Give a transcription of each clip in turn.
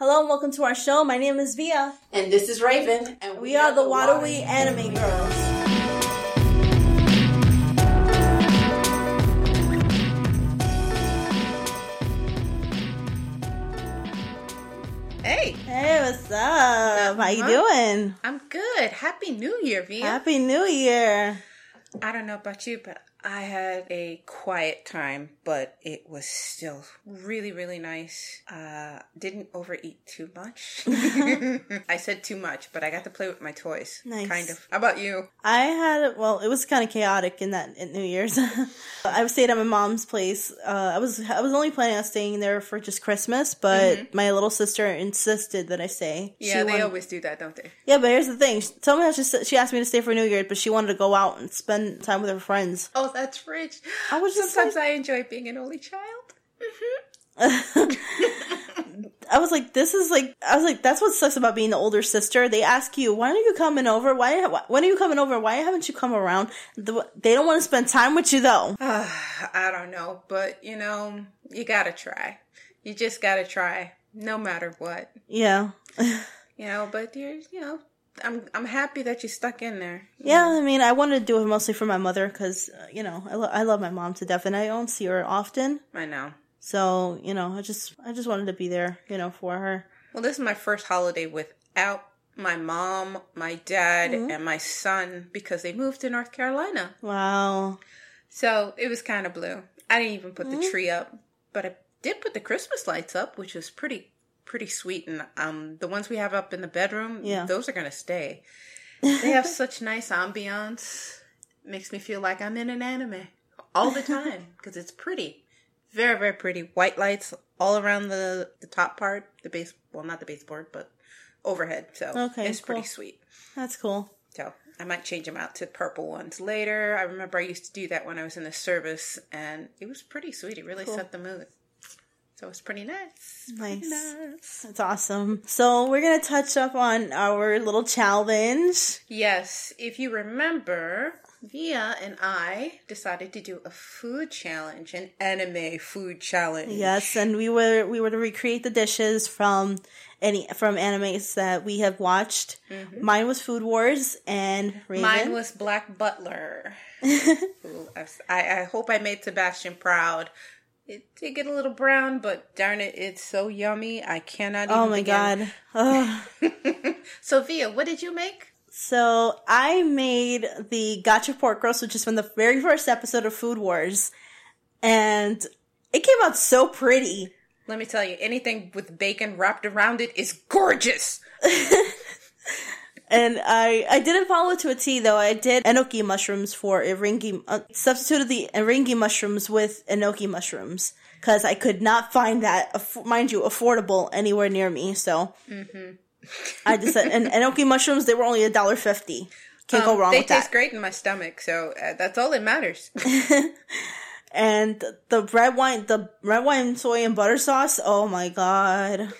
Hello and welcome to our show. My name is Via. And this is Raven. And we, we are, are, the Waterway Anime Girls. Hey. Hey, what's up? How you doing? I'm good. Happy New Year, Via. Happy New Year. I don't know about you, but I had a quiet time, but it was still really, really nice. Uh, didn't overeat too much. I said too much, but I got to play with my toys. Nice. Kind of. How about you? I had, well, it was kind of chaotic in that in New Year's. I stayed at my mom's place. Uh, I was, I was only planning on staying there for just Christmas, but mm-hmm. my little sister insisted that I stay. Yeah, she they wanted, always do that, don't they? Yeah, but here's the thing. Someone just, she asked me to stay for New Year's, but she wanted to go out and spend time with her friends. Oh, that's rich. I was just sometimes like, I enjoy being an only child. Mm-hmm. I was like, this is like, I was like, that's what sucks about being the older sister. They ask you, why aren't you coming over? Why, when are you coming over? Why haven't you come around? they don't want to spend time with you though. I don't know, but you know, you gotta try. You just gotta try, no matter what. Yeah. you know, but you're, you know, I'm I'm happy that you stuck in there. Yeah, I mean, I wanted to do it mostly for my mother because uh, you know I, lo- I love my mom to death, and I don't see her often. I know. So you know, I just I just wanted to be there, you know, for her. Well, this is my first holiday without my mom, my dad, mm-hmm. and my son because they moved to North Carolina. Wow. So it was kind of blue. I didn't even put mm-hmm. the tree up, but I did put the Christmas lights up, which was pretty pretty sweet. And um, the ones we have up in the bedroom, yeah. those are going to stay. They have such nice ambiance. Makes me feel like I'm in an anime all the time because it's pretty. Very, very pretty. White lights all around the, the top part, the base, well, not the baseboard, but overhead. So okay, it's cool. pretty sweet. That's cool. So I might change them out to purple ones later. I remember I used to do that when I was in the service, and it was pretty sweet. It really cool. set the mood. So it's pretty nice. Nice. Pretty nice. That's awesome. So we're going to touch up on our little challenge. Yes. If you remember, Via and I decided to do a food challenge, an anime food challenge. Yes, and we were we were to recreate the dishes from any from animes that we have watched. Mm-hmm. Mine was Food Wars, and Raven. mine was Black Butler. Ooh, I, I hope I made Sebastian proud it did get a little brown, but darn it, it's so yummy. I cannot. oh my begin. god! Sophia, what did you make? So I made the gotcha pork roast, which is from the very first episode of Food Wars, and it came out so pretty. Let me tell you, anything with bacon wrapped around it is gorgeous. And I, I didn't follow it to a T though. I did enoki mushrooms for eringi, uh, substituted the eringi mushrooms with enoki mushrooms because I could not find that, mind you, affordable anywhere near me. So mm-hmm. I just said, and enoki mushrooms, they were only a dollar fifty. Can't um, go wrong They taste that. great in my stomach, so uh, that's all that matters. and the red wine, the red wine soy and butter sauce. Oh my god.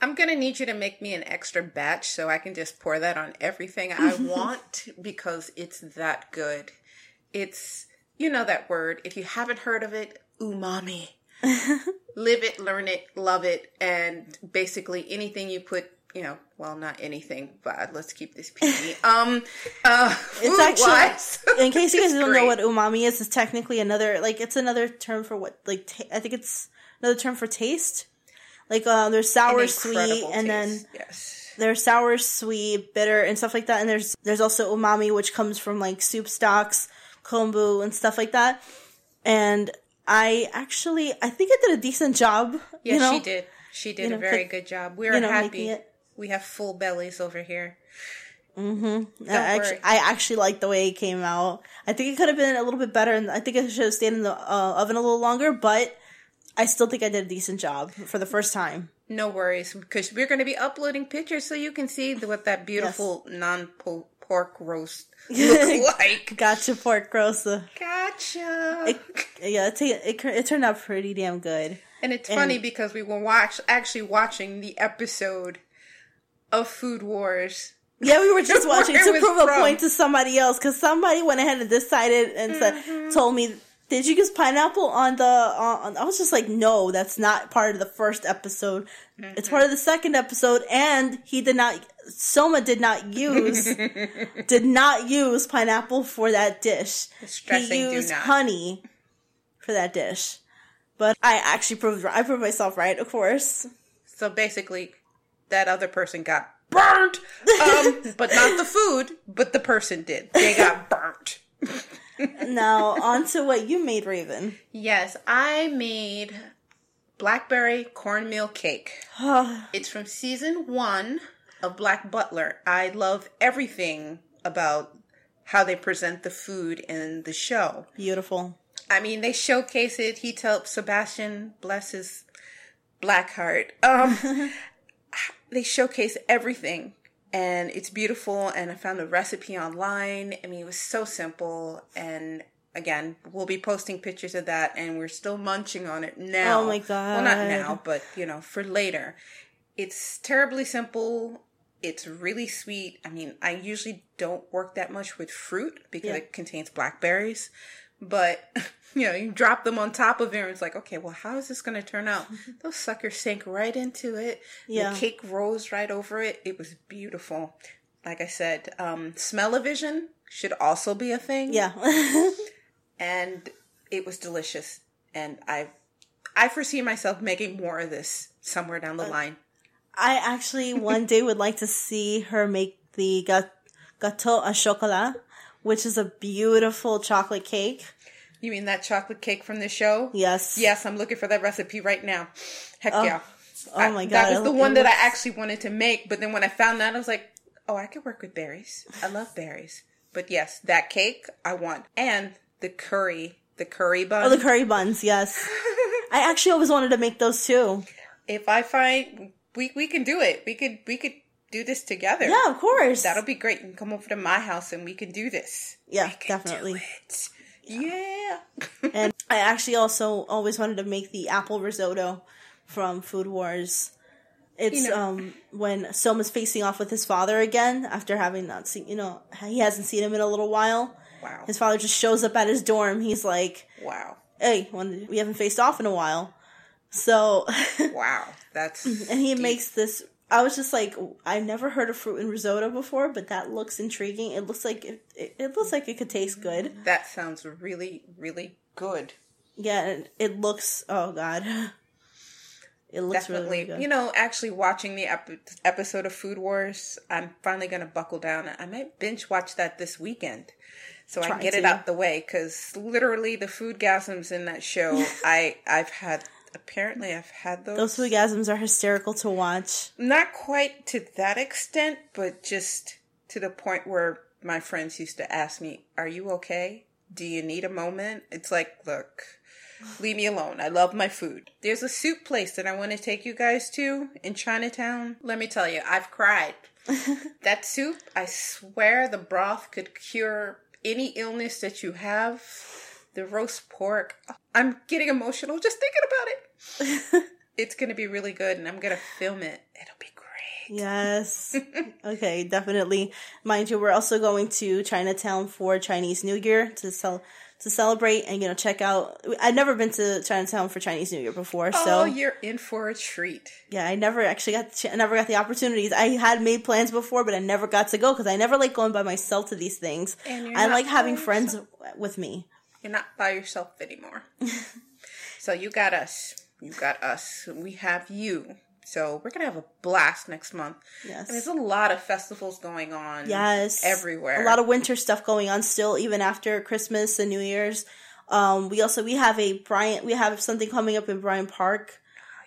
I'm going to need you to make me an extra batch so I can just pour that on everything I want because it's that good. It's, you know that word. If you haven't heard of it, umami. Live it, learn it, love it, and basically anything you put you know, well, not anything, but let's keep this PG. Um, uh, it's actually, in case you guys don't great. know what umami is, it's technically another, like, it's another term for what, like, ta- I think it's another term for taste. Like uh, there's sour, sweet, and then yes. there's sour, sweet, bitter, and stuff like that. And there's there's also umami, which comes from like soup stocks, kombu, and stuff like that. And I actually, I think I did a decent job. Yes, you know? she did. She did you a very good job. We are you know, happy. We have full bellies over here. Mm-hmm. I actually, I actually like the way it came out. I think it could have been a little bit better, and I think it should have stayed in the uh, oven a little longer. But I still think I did a decent job for the first time. No worries, because we're going to be uploading pictures so you can see what that beautiful yes. non pork roast looks like. gotcha, pork roast. Gotcha. It, yeah, it, it, it, turned out pretty damn good. And it's and, funny because we were watch actually watching the episode of Food Wars. Yeah, we were just watching to prove from. a point to somebody else because somebody went ahead and decided and mm-hmm. said, told me did you use pineapple on the on i was just like no that's not part of the first episode. Mm-hmm. it's part of the second episode and he did not soma did not use did not use pineapple for that dish. He used honey for that dish. But i actually proved i proved myself right of course. So basically that other person got burnt um, but not the food but the person did. They got burnt now, on to what you made, Raven. Yes, I made blackberry cornmeal cake. it's from season one of Black Butler. I love everything about how they present the food in the show. Beautiful. I mean, they showcase it. He tells Sebastian, bless his black heart. Um, they showcase everything and it's beautiful and i found a recipe online. I mean it was so simple and again we'll be posting pictures of that and we're still munching on it now. Oh my god well not now but you know for later. It's terribly simple. It's really sweet. I mean i usually don't work that much with fruit because yeah. it contains blackberries but you know, you drop them on top of it, and it's like, okay, well, how is this going to turn out? Those suckers sank right into it. Yeah. The cake rose right over it. It was beautiful. Like I said, um, smell-o-vision should also be a thing. Yeah. and it was delicious. And I, I foresee myself making more of this somewhere down the uh, line. I actually one day would like to see her make the gâteau au chocolat, which is a beautiful chocolate cake you mean that chocolate cake from the show? Yes. Yes, I'm looking for that recipe right now. Heck oh. yeah. Oh my god. that was the one that I actually wanted to make, but then when I found that I was like, "Oh, I could work with berries. I love berries." But yes, that cake I want. And the curry, the curry buns. Oh, the curry buns, yes. I actually always wanted to make those too. If I find we we can do it. We could we could do this together. Yeah, of course. That'll be great. You can come over to my house and we can do this. Yeah, definitely. Yeah. and I actually also always wanted to make the apple risotto from Food Wars. It's you know. um when Soma's facing off with his father again after having not seen you know he hasn't seen him in a little while. Wow. His father just shows up at his dorm. He's like, "Wow, hey, when we haven't faced off in a while." So, wow, that's and he deep. makes this I was just like, I've never heard of fruit and risotto before, but that looks intriguing. It looks like it, it, it looks like it could taste good. That sounds really, really good. Yeah, it looks. Oh God, it looks definitely. Really, really you know, actually watching the ep- episode of Food Wars, I'm finally gonna buckle down. I might binge watch that this weekend, so Try I can get to. it out the way. Because literally, the food gasms in that show, I I've had apparently I've had those. Those orgasms are hysterical to watch. Not quite to that extent, but just to the point where my friends used to ask me, Are you okay? Do you need a moment? It's like, look, leave me alone. I love my food. There's a soup place that I want to take you guys to in Chinatown. Let me tell you, I've cried. that soup, I swear the broth could cure any illness that you have the roast pork. I'm getting emotional just thinking about it. it's going to be really good, and I'm going to film it. It'll be great. Yes. okay, definitely. Mind you, we're also going to Chinatown for Chinese New Year to sell to celebrate and you know check out. I've never been to Chinatown for Chinese New Year before, so oh, you're in for a treat. Yeah, I never actually got the, never got the opportunities. I had made plans before, but I never got to go because I never like going by myself to these things. I like having friends with me. You're not by yourself anymore. so you got us. You got us. We have you. So we're gonna have a blast next month. Yes, and there's a lot of festivals going on. Yes, everywhere. A lot of winter stuff going on still, even after Christmas and New Year's. Um, we also we have a Bryant. We have something coming up in Bryant Park,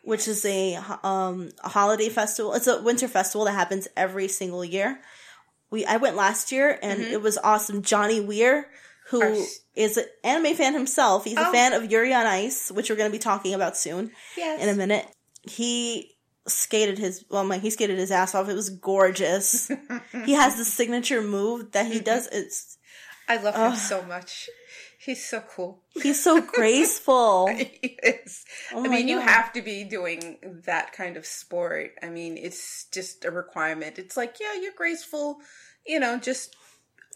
which is a um a holiday festival. It's a winter festival that happens every single year. We I went last year and mm-hmm. it was awesome. Johnny Weir who Our... is an anime fan himself. He's oh. a fan of Yuri on Ice, which we're going to be talking about soon. Yes. In a minute. He skated his well my he skated his ass off. It was gorgeous. he has the signature move that he does. It's I love uh, him so much. He's so cool. He's so graceful. he is. Oh I mean, God. you have to be doing that kind of sport. I mean, it's just a requirement. It's like, yeah, you're graceful, you know, just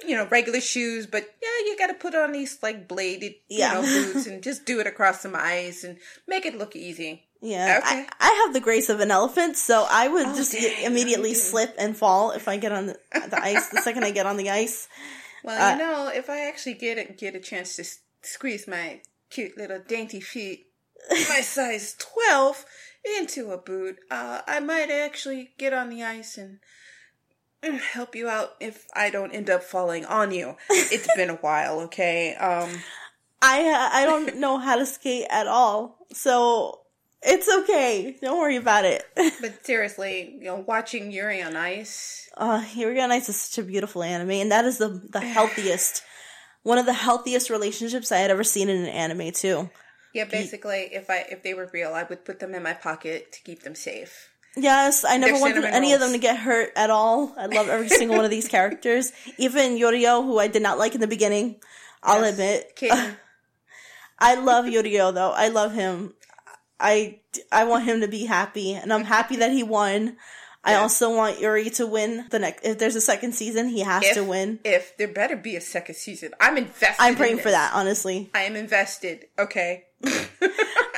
you know, regular shoes, but yeah, you got to put on these like bladed, yeah. you know, boots and just do it across some ice and make it look easy. Yeah, okay. I, I, have the grace of an elephant, so I would oh, just dang, immediately slip and fall if I get on the, the ice. the second I get on the ice. Well, uh, you know, if I actually get it, get a chance to s- squeeze my cute little dainty feet, my size twelve, into a boot, uh, I might actually get on the ice and help you out if I don't end up falling on you. It's been a while, okay? Um I uh, I don't know how to skate at all. So it's okay. Don't worry about it. but seriously, you know, watching Yuri on Ice. Uh Yuri on Ice is such a beautiful anime and that is the the healthiest one of the healthiest relationships I had ever seen in an anime too. Yeah, basically if I if they were real, I would put them in my pocket to keep them safe. Yes, I never wanted any rolls. of them to get hurt at all. I love every single one of these characters. Even Yurio, who I did not like in the beginning, I'll yes. admit. I love Yurio though. I love him. I I want him to be happy, and I'm happy that he won. I also want Yuri to win the next. If there's a second season, he has if, to win. If there better be a second season, I'm invested. I'm praying in for that. Honestly, I am invested. Okay.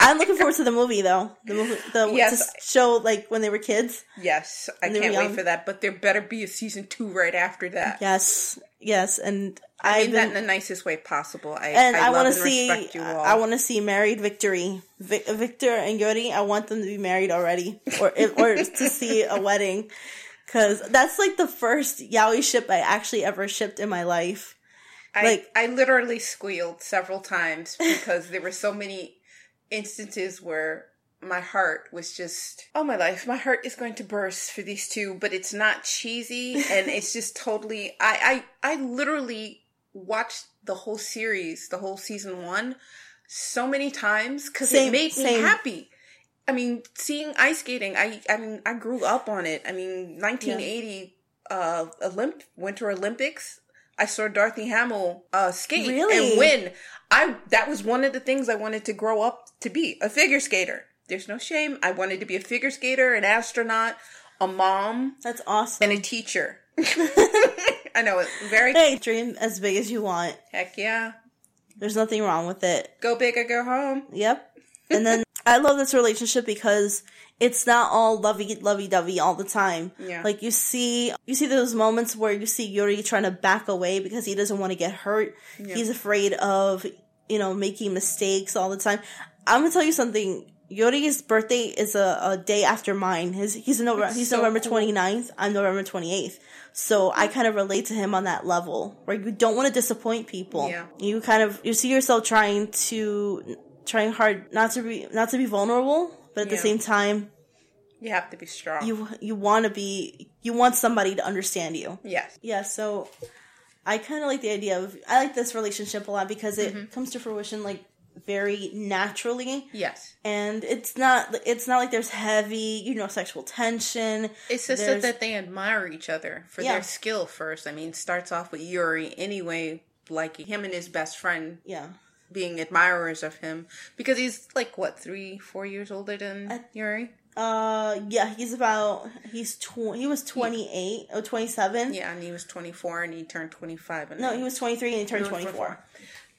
I'm looking forward to the movie though. The movie, the yes. show like when they were kids. Yes, I can't wait for that. But there better be a season two right after that. Yes, yes, and I mean that in the nicest way possible. I and I, I want to see. I want to see married victory. Vic, Victor and Yuri. I want them to be married already, or or to see a wedding, because that's like the first yaoi ship I actually ever shipped in my life. I, like I literally squealed several times because there were so many instances where my heart was just oh my life my heart is going to burst for these two but it's not cheesy and it's just totally i i i literally watched the whole series the whole season one so many times because it made same. me happy i mean seeing ice skating i i mean i grew up on it i mean 1980 yeah. uh olymp winter olympics I saw Dorothy Hamill uh, skate really? and win. I that was one of the things I wanted to grow up to be a figure skater. There's no shame. I wanted to be a figure skater, an astronaut, a mom. That's awesome. And a teacher. I know it very. Hey, dream as big as you want. Heck yeah. There's nothing wrong with it. Go big or go home. Yep. And then I love this relationship because it's not all lovey lovey dovey all the time. Yeah. Like you see you see those moments where you see Yuri trying to back away because he doesn't want to get hurt. Yeah. He's afraid of, you know, making mistakes all the time. I'm gonna tell you something. Yuri's birthday is a, a day after mine. His he's November he's so November cool. 29th. I'm November 28th. So I kind of relate to him on that level where you don't want to disappoint people. Yeah. You kind of you see yourself trying to trying hard not to be not to be vulnerable but at yeah. the same time, you have to be strong. You you want to be you want somebody to understand you. Yes. Yeah. So I kind of like the idea of I like this relationship a lot because it mm-hmm. comes to fruition like very naturally. Yes. And it's not it's not like there's heavy, you know, sexual tension. It's just there's, that they admire each other for yeah. their skill first. I mean, starts off with Yuri anyway, like him and his best friend. Yeah being admirers of him because he's like what three, four years older than Yuri. Uh, yeah, he's about he's tw- he was twenty eight or twenty seven. Yeah, and he was twenty four, and he turned twenty five. No, he was twenty three, and he turned twenty four.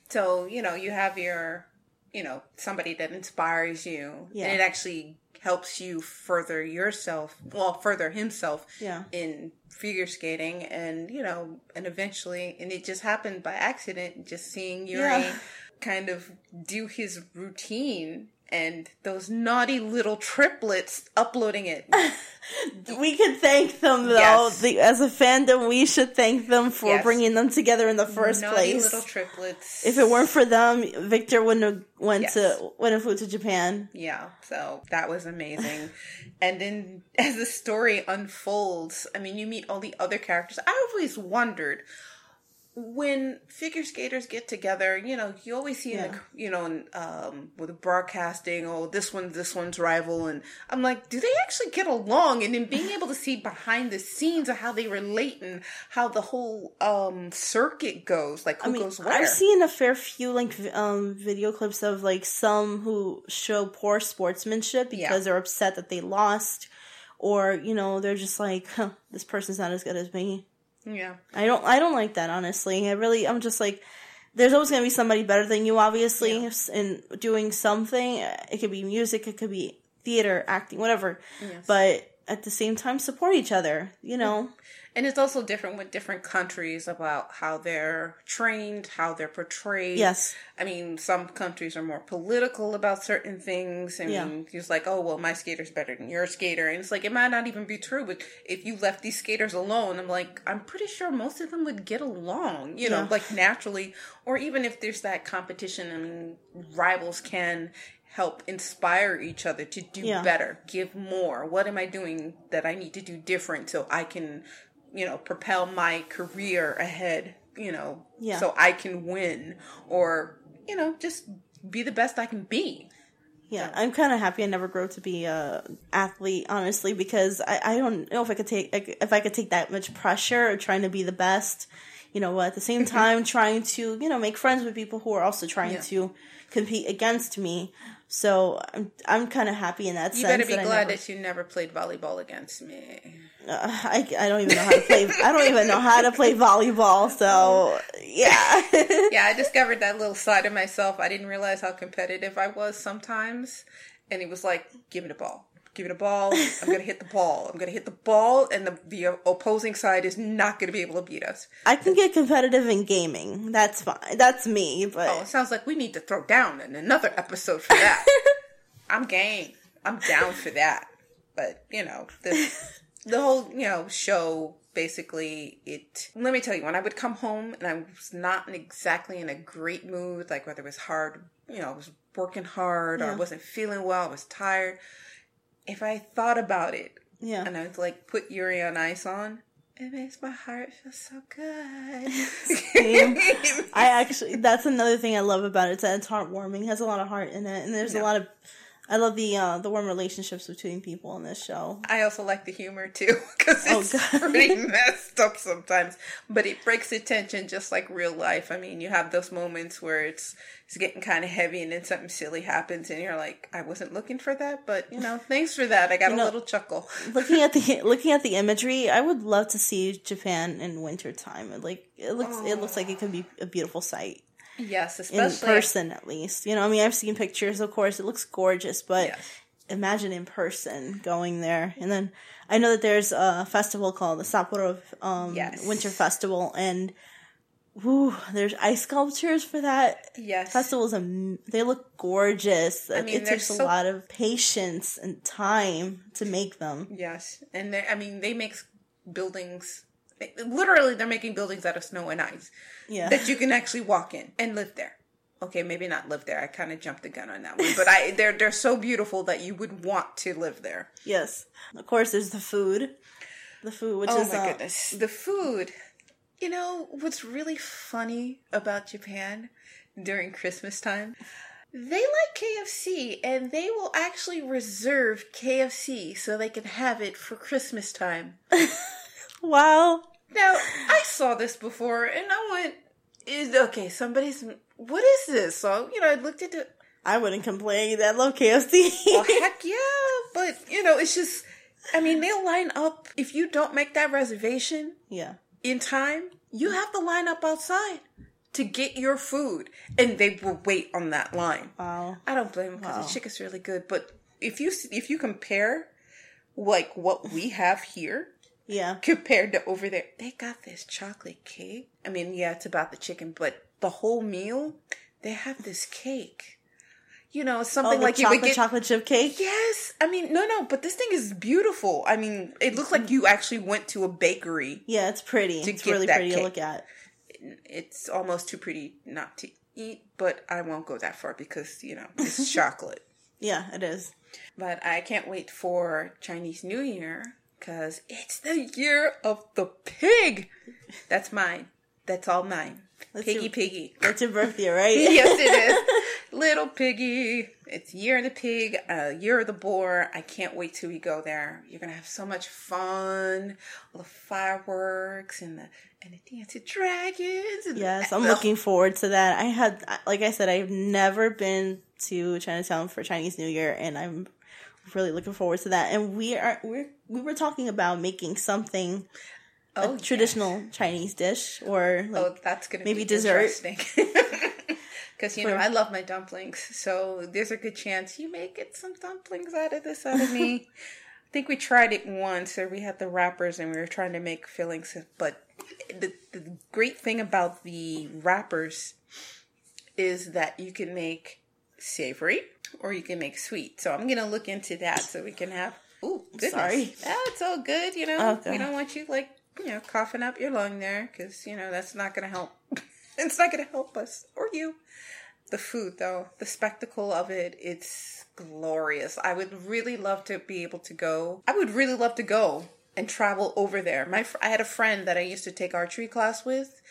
So you know, you have your, you know, somebody that inspires you, yeah. and it actually helps you further yourself, well, further himself, yeah. in figure skating, and you know, and eventually, and it just happened by accident, just seeing Yuri. Yeah kind of do his routine and those naughty little triplets uploading it. we could thank them though. Yes. The, as a fandom, we should thank them for yes. bringing them together in the first naughty place. Little triplets. If it weren't for them, Victor wouldn't have went yes. to wouldn't have flew to Japan. Yeah, so that was amazing. and then as the story unfolds, I mean, you meet all the other characters. I always wondered when figure skaters get together, you know, you always see yeah. in the, you know, in, um, with the broadcasting, oh, this one's this one's rival, and I'm like, do they actually get along? And then being able to see behind the scenes of how they relate and how the whole um, circuit goes, like who I mean, goes where. I've seen a fair few like um, video clips of like some who show poor sportsmanship because yeah. they're upset that they lost, or you know, they're just like, huh, this person's not as good as me Yeah. I don't I don't like that honestly. I really I'm just like there's always going to be somebody better than you obviously yeah. in doing something. It could be music, it could be theater, acting, whatever. Yes. But at the same time support each other, you know. And it's also different with different countries about how they're trained, how they're portrayed. Yes. I mean, some countries are more political about certain things. I mean, yeah. it's like, oh, well, my skater's better than your skater. And it's like, it might not even be true, but if you left these skaters alone, I'm like, I'm pretty sure most of them would get along, you know, yeah. like naturally. Or even if there's that competition, I mean, rivals can help inspire each other to do yeah. better, give more. What am I doing that I need to do different so I can you know, propel my career ahead, you know, yeah. so I can win or, you know, just be the best I can be. Yeah, I'm kind of happy I never grew to be a athlete, honestly, because I, I don't know if I could take if I could take that much pressure of trying to be the best, you know, at the same mm-hmm. time trying to you know make friends with people who are also trying yeah. to compete against me. So I'm I'm kind of happy in that you sense. You better be that glad never, that you never played volleyball against me. Uh, I, I don't even know how to play. I don't even know how to play volleyball. So yeah, yeah. I discovered that little side of myself. I didn't realize how competitive I was sometimes, and it was like, give me the ball. Give it a ball. I'm going to hit the ball. I'm going to hit the ball, and the, the opposing side is not going to be able to beat us. I can get competitive in gaming. That's fine. That's me. But oh, it sounds like we need to throw down in another episode for that. I'm game. I'm down for that. But you know the the whole you know show basically it let me tell you when i would come home and i was not exactly in a great mood like whether it was hard you know i was working hard yeah. or i wasn't feeling well i was tired if I thought about it, yeah, and I was like, put Yuri on Ice on, it makes my heart feel so good. I actually, that's another thing I love about it. It's that it's heartwarming. It has a lot of heart in it, and there's yeah. a lot of I love the uh, the warm relationships between people in this show. I also like the humor too because oh, it's oh, pretty messed up sometimes, but it breaks the tension just like real life. I mean, you have those moments where it's it's getting kind of heavy, and then something silly happens, and you're like, I wasn't looking for that, but you know, thanks for that. I got you a little chuckle. looking at the looking at the imagery, I would love to see Japan in wintertime. Like it looks, oh. it looks like it could be a beautiful sight. Yes, especially in person at least. You know, I mean, I've seen pictures, of course, it looks gorgeous, but yes. imagine in person going there. And then I know that there's a festival called the Sapporo um, yes. Winter Festival, and whoo, there's ice sculptures for that. Yes, festivals, and they look gorgeous. I mean, it takes so... a lot of patience and time to make them. Yes, and I mean, they make buildings literally they're making buildings out of snow and ice yeah. that you can actually walk in and live there okay maybe not live there i kind of jumped the gun on that one but i they're they're so beautiful that you would want to live there yes of course there's the food the food which oh is my uh, goodness the food you know what's really funny about japan during christmas time they like KFC and they will actually reserve KFC so they can have it for Christmas time. Wow. Now, I saw this before and I went, is okay, somebody's what is this? So, you know, I looked at it. I wouldn't complain. I love KFC. well, heck yeah. But, you know, it's just I mean, they'll line up if you don't make that reservation yeah. in time, you have to line up outside to get your food and they will wait on that line. Wow. I don't blame them because wow. the chicken's really good, but if you if you compare like what we have here yeah. Compared to over there, they got this chocolate cake. I mean, yeah, it's about the chicken, but the whole meal, they have this cake. You know, something oh, like chocolate, you would get chocolate chip cake. Yes, I mean, no, no, but this thing is beautiful. I mean, it looks like you actually went to a bakery. Yeah, it's pretty. it's really pretty cake. to look at. It's almost too pretty not to eat, but I won't go that far because you know it's chocolate. Yeah, it is. But I can't wait for Chinese New Year because it's the year of the pig. That's mine. That's all mine. That's piggy your, piggy. That's your birthday, right? yes, it is. Little piggy. It's year of the pig, uh, year of the boar. I can't wait till we go there. You're gonna have so much fun. All the fireworks and the and the dancing dragons. yes, I'm looking forward to that. I had, like I said, I've never been to Chinatown for Chinese New Year, and I'm really looking forward to that. And we are we we were talking about making something oh, a traditional. Chinese dish or like oh, that's gonna maybe dessert. Because you know I love my dumplings, so there's a good chance you may get some dumplings out of this out of me. I think we tried it once, or we had the wrappers and we were trying to make fillings. But the, the great thing about the wrappers is that you can make savory or you can make sweet. So I'm gonna look into that so we can have. Ooh, goodness. sorry. That's all good. You know, okay. we don't want you like you know coughing up your lung there because you know that's not gonna help. it's not gonna help us or you. The food though, the spectacle of it, it's glorious. I would really love to be able to go. I would really love to go and travel over there. My I had a friend that I used to take archery class with.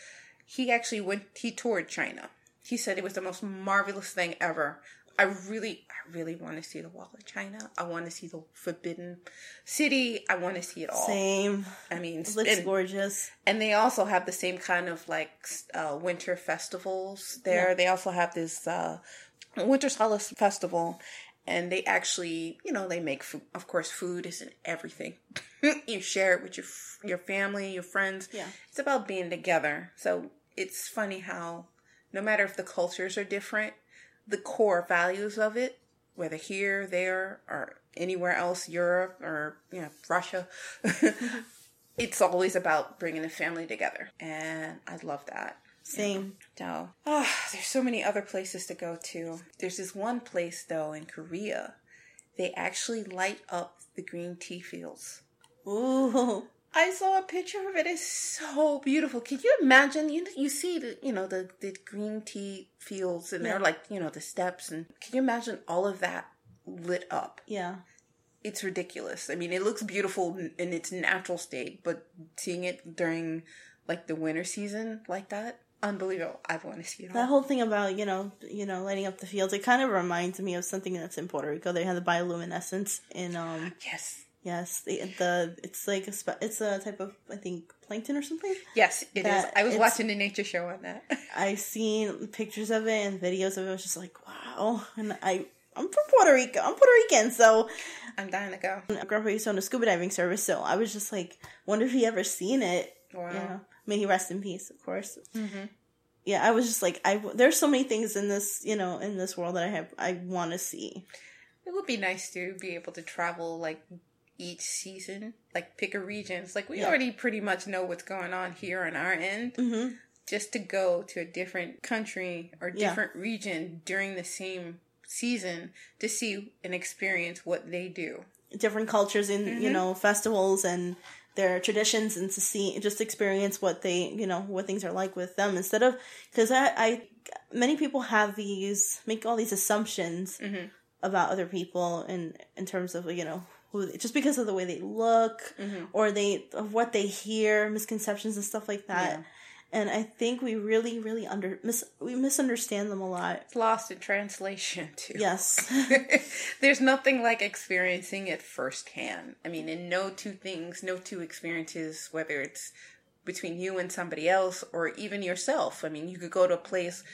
He actually went. He toured China. He said it was the most marvelous thing ever. I really, I really want to see the Wall of China. I want to see the Forbidden City. I want to see it all. Same. I mean, it looks and, gorgeous. And they also have the same kind of like uh, winter festivals there. Yeah. They also have this uh, Winter Solstice Festival, and they actually, you know, they make food. Of course, food isn't everything. you share it with your your family, your friends. Yeah, it's about being together. So it's funny how no matter if the cultures are different the core values of it, whether here, there, or anywhere else, Europe or you know Russia. it's always about bringing the family together, and I love that. Same. So, oh, ah, there's so many other places to go to. There's this one place though in Korea. They actually light up the green tea fields. Ooh. I saw a picture of it. It's so beautiful. Can you imagine? You you see the you know the the green tea fields and yeah. they're like you know the steps and can you imagine all of that lit up? Yeah, it's ridiculous. I mean, it looks beautiful in its natural state, but seeing it during like the winter season like that, unbelievable. I want to see it. That whole thing about you know you know lighting up the fields, it kind of reminds me of something that's in Puerto Rico. They have the bioluminescence in um yes Yes, the the it's like a spe- it's a type of I think plankton or something. Yes, it is. I was watching a nature show on that. I seen pictures of it and videos of it. I was just like, wow. And I I'm from Puerto Rico. I'm Puerto Rican, so I'm dying to go. My Grandpa used to own a scuba diving service, so I was just like, wonder if he ever seen it. Wow. You know, may he rest in peace, of course. Mm-hmm. Yeah, I was just like, I there's so many things in this, you know, in this world that I have I want to see. It would be nice to be able to travel like each season, like pick a region. It's like we yeah. already pretty much know what's going on here on our end. Mm-hmm. Just to go to a different country or different yeah. region during the same season to see and experience what they do. Different cultures in, mm-hmm. you know, festivals and their traditions and to see, just experience what they, you know, what things are like with them instead of, because I, I, many people have these, make all these assumptions mm-hmm. about other people in, in terms of, you know, who just because of the way they look mm-hmm. or they of what they hear misconceptions and stuff like that yeah. and i think we really really under mis, we misunderstand them a lot it's lost in translation too yes there's nothing like experiencing it firsthand i mean in no two things no two experiences whether it's between you and somebody else or even yourself i mean you could go to a place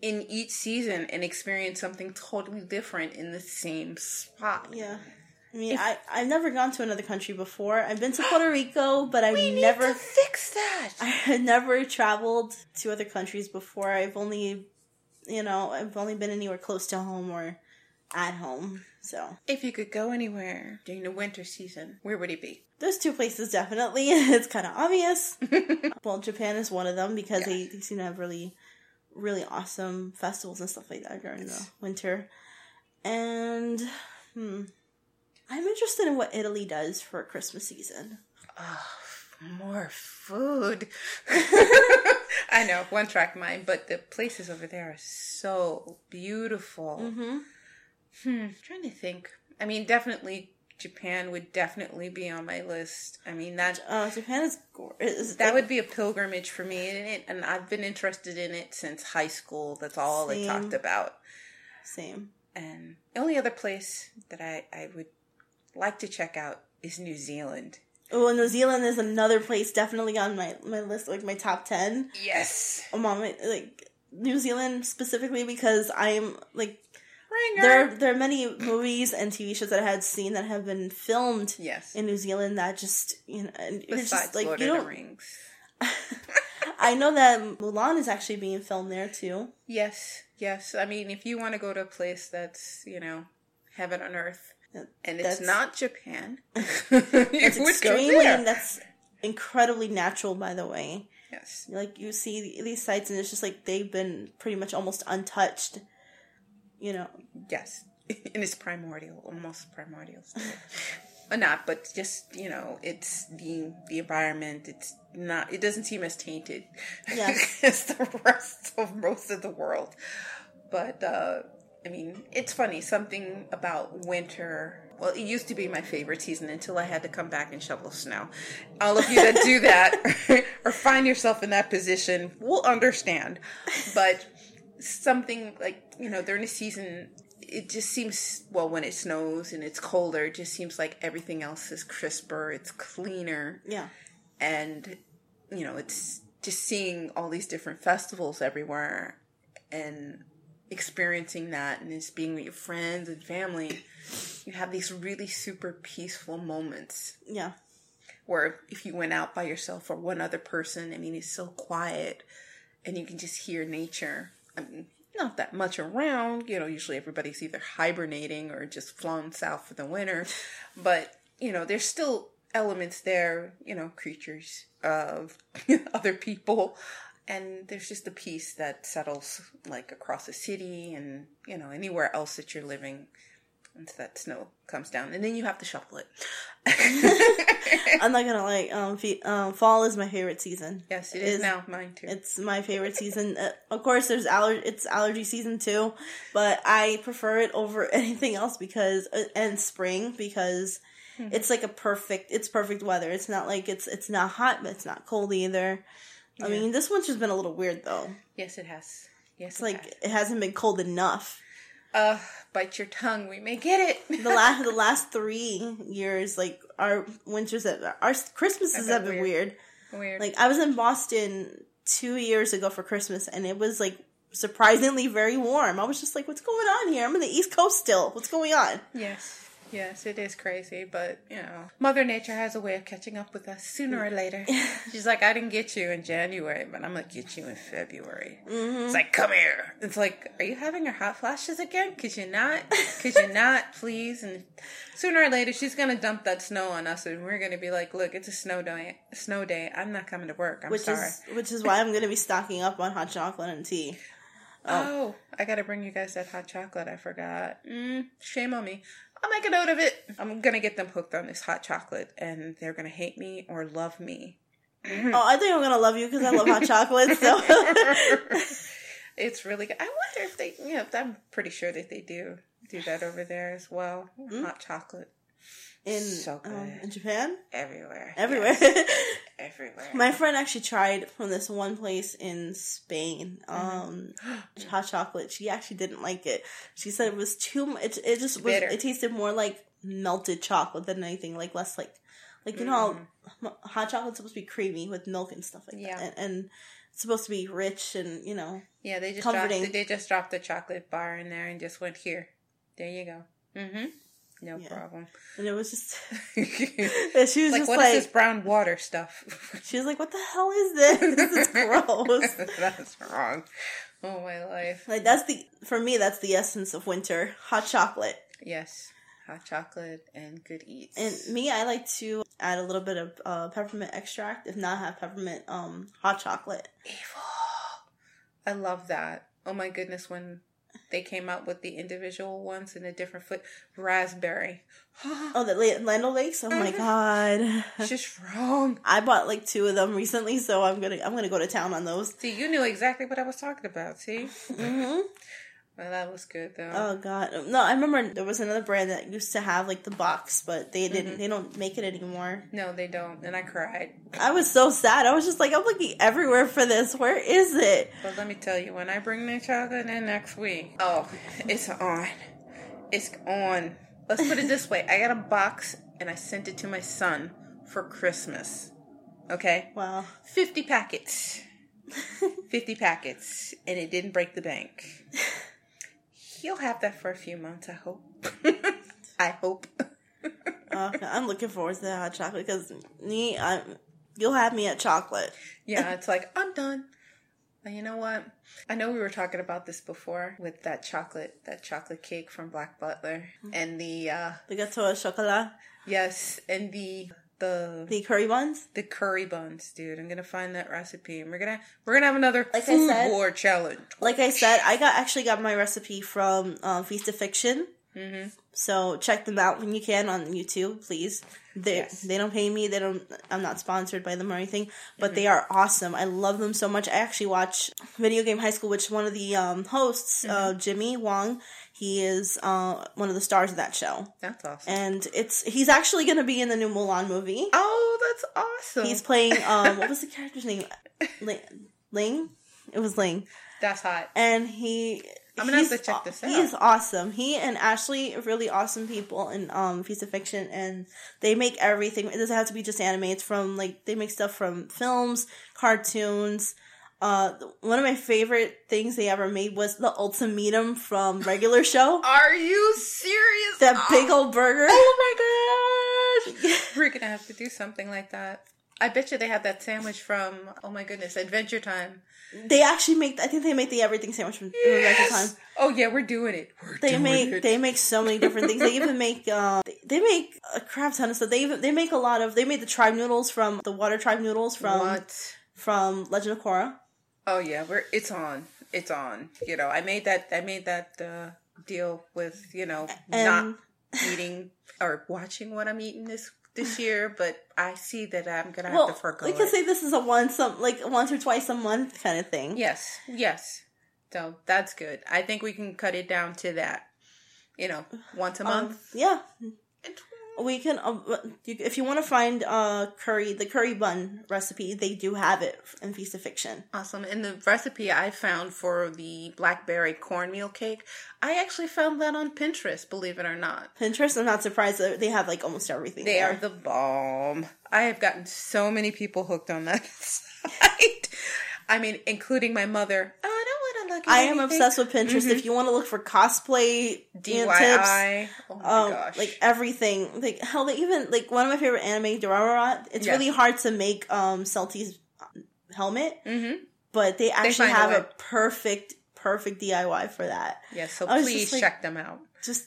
in each season and experience something totally different in the same spot. Yeah. I mean, if, I I've never gone to another country before. I've been to Puerto Rico, but I've never fix that. I have never traveled to other countries before. I've only, you know, I've only been anywhere close to home or at home. So, if you could go anywhere during the winter season, where would it be? Those two places definitely. it's kind of obvious. well, Japan is one of them because yeah. they, they seem to have really, really awesome festivals and stuff like that during the winter. And hmm, I'm interested in what Italy does for Christmas season. Oh, more food. I know, one track mind, but the places over there are so beautiful. Mm-hmm. Hmm, trying to think. I mean, definitely Japan would definitely be on my list. I mean that uh, Japan is gorgeous. That would be a pilgrimage for me, and it, and I've been interested in it since high school. That's all Same. I talked about. Same. And the only other place that I I would like to check out is New Zealand. Oh, New Zealand is another place definitely on my, my list, like my top 10. Yes. I'm on my, like, New Zealand specifically because I'm, like, ringer. There, there are many movies and TV shows that I had seen that have been filmed yes. in New Zealand that just you know, and Besides just, like Lord you don't. Rings. I know that Mulan is actually being filmed there too. Yes, yes. I mean, if you want to go to a place that's you know heaven on earth, and it's not Japan, it's extremely. That's incredibly natural, by the way. Yes. Like you see these sites, and it's just like they've been pretty much almost untouched. You know. Yes, and it's primordial, almost primordial. not, but just you know, it's the the environment. It's not. It doesn't seem as tainted yes. as the rest of most of the world. But uh, I mean, it's funny. Something about winter. Well, it used to be my favorite season until I had to come back and shovel snow. All of you that do that or find yourself in that position will understand. But something like you know during the season it just seems well when it snows and it's colder it just seems like everything else is crisper it's cleaner yeah and you know it's just seeing all these different festivals everywhere and experiencing that and just being with your friends and family you have these really super peaceful moments yeah where if you went out by yourself or one other person i mean it's so quiet and you can just hear nature I mean, not that much around. You know, usually everybody's either hibernating or just flown south for the winter. But, you know, there's still elements there, you know, creatures of other people. And there's just a peace that settles like across the city and, you know, anywhere else that you're living once that snow comes down, and then you have to shuffle it. I'm not gonna like um, um, fall is my favorite season. Yes, it, it is, is, now mine too. It's my favorite season. Uh, of course, there's aller it's allergy season too, but I prefer it over anything else because uh, and spring because mm-hmm. it's like a perfect it's perfect weather. It's not like it's it's not hot, but it's not cold either. Yeah. I mean, this winter's been a little weird though. Yes, it has. Yes, it's it like has. it hasn't been cold enough. Uh, bite your tongue. We may get it. the last the last three years, like our winters, our Christmases have been weird. weird. Weird. Like I was in Boston two years ago for Christmas, and it was like surprisingly very warm. I was just like, "What's going on here? I'm in the East Coast still. What's going on?" Yes. Yes, it is crazy, but you know, Mother Nature has a way of catching up with us sooner or later. She's like, I didn't get you in January, but I'm gonna get you in February. Mm-hmm. It's like, come here. It's like, are you having your hot flashes again? Cause you're not. Cause you're not. Please. And sooner or later, she's gonna dump that snow on us, and we're gonna be like, look, it's a snow day. Snow day. I'm not coming to work. I'm which sorry. Is, which is why I'm gonna be stocking up on hot chocolate and tea. Oh, oh I gotta bring you guys that hot chocolate. I forgot. Mm, shame on me. I'll make a note of it. I'm gonna get them hooked on this hot chocolate, and they're gonna hate me or love me. oh, I think I'm gonna love you because I love hot chocolate. So it's really good. I wonder if they, you know, I'm pretty sure that they do do that over there as well. Mm-hmm. Hot chocolate in so um, in Japan, everywhere, everywhere, yes. everywhere. My friend actually tried from this one place in Spain, um, mm-hmm. hot chocolate. She actually didn't like it. She said it was too. much. It, it just was. It tasted more like melted chocolate than anything. Like less like, like you mm. know, mm-hmm. hot chocolate's supposed to be creamy with milk and stuff like yeah. that, and, and it's supposed to be rich and you know. Yeah, they just comforting. dropped. They just dropped the chocolate bar in there and just went here. There you go. Mm-hmm. No yeah. problem. And it was just she was like, just what like, is this brown water stuff? she was like, "What the hell is this? This is gross. that's wrong. Oh my life. Like that's the for me. That's the essence of winter. Hot chocolate. Yes, hot chocolate and good eats. And me, I like to add a little bit of uh, peppermint extract. If not, have peppermint um, hot chocolate. Evil. I love that. Oh my goodness, when they came out with the individual ones in a different foot. Raspberry. oh, the Land O'Lakes. Oh my god, just wrong. I bought like two of them recently, so I'm gonna I'm gonna go to town on those. See, you knew exactly what I was talking about. See. Mm-hmm. Well, that was good though. Oh god, no! I remember there was another brand that used to have like the box, but they didn't. Mm-hmm. They don't make it anymore. No, they don't, and I cried. I was so sad. I was just like, I'm looking everywhere for this. Where is it? But let me tell you, when I bring the chocolate in next week, oh, it's on. It's on. Let's put it this way: I got a box, and I sent it to my son for Christmas. Okay. Wow. Fifty packets. Fifty packets, and it didn't break the bank. You'll have that for a few months, I hope. I hope. uh, I'm looking forward to that hot chocolate because me, I'm, you'll have me at chocolate. Yeah, it's like I'm done. And you know what? I know we were talking about this before with that chocolate, that chocolate cake from Black Butler, and the uh the gâteau au chocolat. Yes, and the the the curry buns. The curry buns, dude. I'm gonna find that recipe, and we're gonna we're gonna have another like food I said, war challenge. Like I said, I got actually got my recipe from um, Feast of Fiction. Mm-hmm. So check them out when you can on YouTube, please. They yes. they don't pay me. They don't. I'm not sponsored by them or anything, but mm-hmm. they are awesome. I love them so much. I actually watch Video Game High School, which one of the um, hosts, mm-hmm. uh, Jimmy Wong, he is uh, one of the stars of that show. That's awesome. And it's he's actually going to be in the new Mulan movie. Oh, that's awesome. He's playing. Um, what was the character's name? Ling. Ling. It was Ling. That's hot. And he I'm gonna have to check this out. He's awesome. He and Ashley are really awesome people in um Feast of Fiction, and they make everything. It doesn't have to be just anime. It's from like they make stuff from films, cartoons. Uh, one of my favorite things they ever made was the ultimatum from regular show. Are you serious? That oh. big old burger. Oh my gosh! We're gonna have to do something like that. I bet you they have that sandwich from oh my goodness, Adventure Time. They actually make. I think they make the everything sandwich from yes! Adventure Time. Oh yeah, we're doing it. We're they doing make it. they make so many different things. They even make uh, they make a crap ton of stuff. They even they make a lot of. They made the tribe noodles from the water tribe noodles from what? from Legend of Korra. Oh yeah, we're it's on. It's on. You know, I made that. I made that uh, deal with you know and, not eating or watching what I'm eating this this year, but I see that I'm gonna well, have to forego. We can say this is a once, some like once or twice a month kind of thing. Yes, yes. So that's good. I think we can cut it down to that. You know, once a um, month. Yeah we can uh, if you want to find uh curry the curry bun recipe they do have it in feast of fiction. Awesome. And the recipe i found for the blackberry cornmeal cake i actually found that on pinterest believe it or not. Pinterest i'm not surprised that they have like almost everything they there. are the bomb. I have gotten so many people hooked on that site. I mean including my mother. Oh, i am obsessed with Pinterest. Mm-hmm. If you want to look for cosplay DIY, tips, oh my um, gosh. like everything, like hell, they even like one of my favorite anime, Durarara. It's yes. really hard to make um Celty's helmet, mm-hmm. but they actually they have a, a, perfect, perfect DIY for that. Yes, so please like, check them out. Just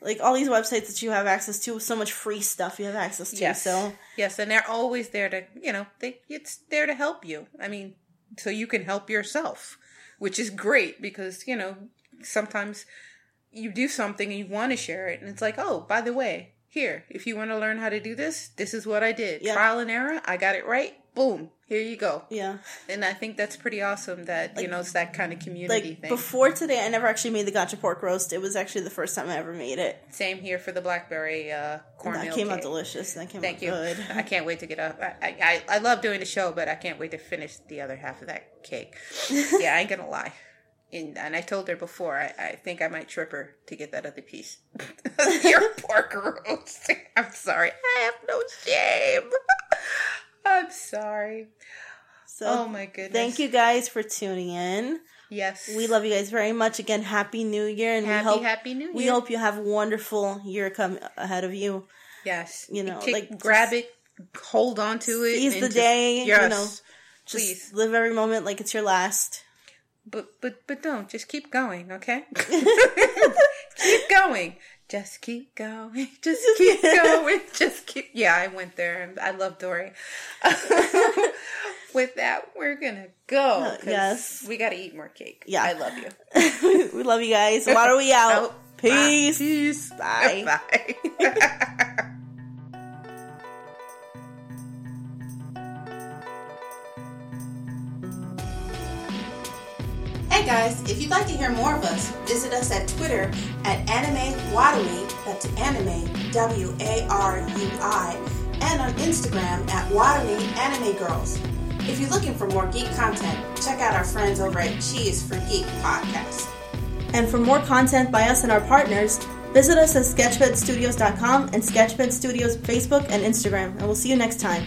like all these websites that you have access to, so much free stuff you have access to. Yes. So yes, and they're always there to you know they it's there to help you. I mean, so you can help yourself which is great because, you know, sometimes you do something and you want to share it and it's like, oh, by the way, here, if you want to learn how to do this, this is what I did. Yeah. Trial and error, I got it right. Boom, here you go. Yeah. And I think that's pretty awesome that, like, you know, it's that kind of community like, thing. Before today, I never actually made the gotcha pork roast. It was actually the first time I ever made it. Same here for the blackberry uh, cornmeal That came cake. out delicious. That came Thank out you. good. I can't wait to get up. I, I, I love doing the show, but I can't wait to finish the other half of that cake. yeah, I ain't going to lie and, and I told her before, I, I think I might trip her to get that other piece. Your pork roast. I'm sorry. I have no shame. I'm sorry. So, oh my goodness. Thank you guys for tuning in. Yes. We love you guys very much. Again, happy new year and happy, we hope happy new year. We hope you have a wonderful year come ahead of you. Yes. You know, Take, like grab it, hold on to it. Seize the day. Yes. You know, just Please. live every moment like it's your last but but but don't just keep going, okay? keep going. Just keep going. Just keep going. Just keep. Yeah, I went there. I love Dory. With that, we're gonna go. Uh, yes, we gotta eat more cake. Yeah, I love you. we love you guys. Why are we out? Peace. Bye. Peace. Bye. Bye. Guys, if you'd like to hear more of us, visit us at Twitter at Anime Warui, that's Anime W A R U I, and on Instagram at Warui Anime Girls. If you're looking for more geek content, check out our friends over at Cheese for Geek podcast. And for more content by us and our partners, visit us at sketchbedstudios.com and Sketchbed Studios Facebook and Instagram. And we'll see you next time.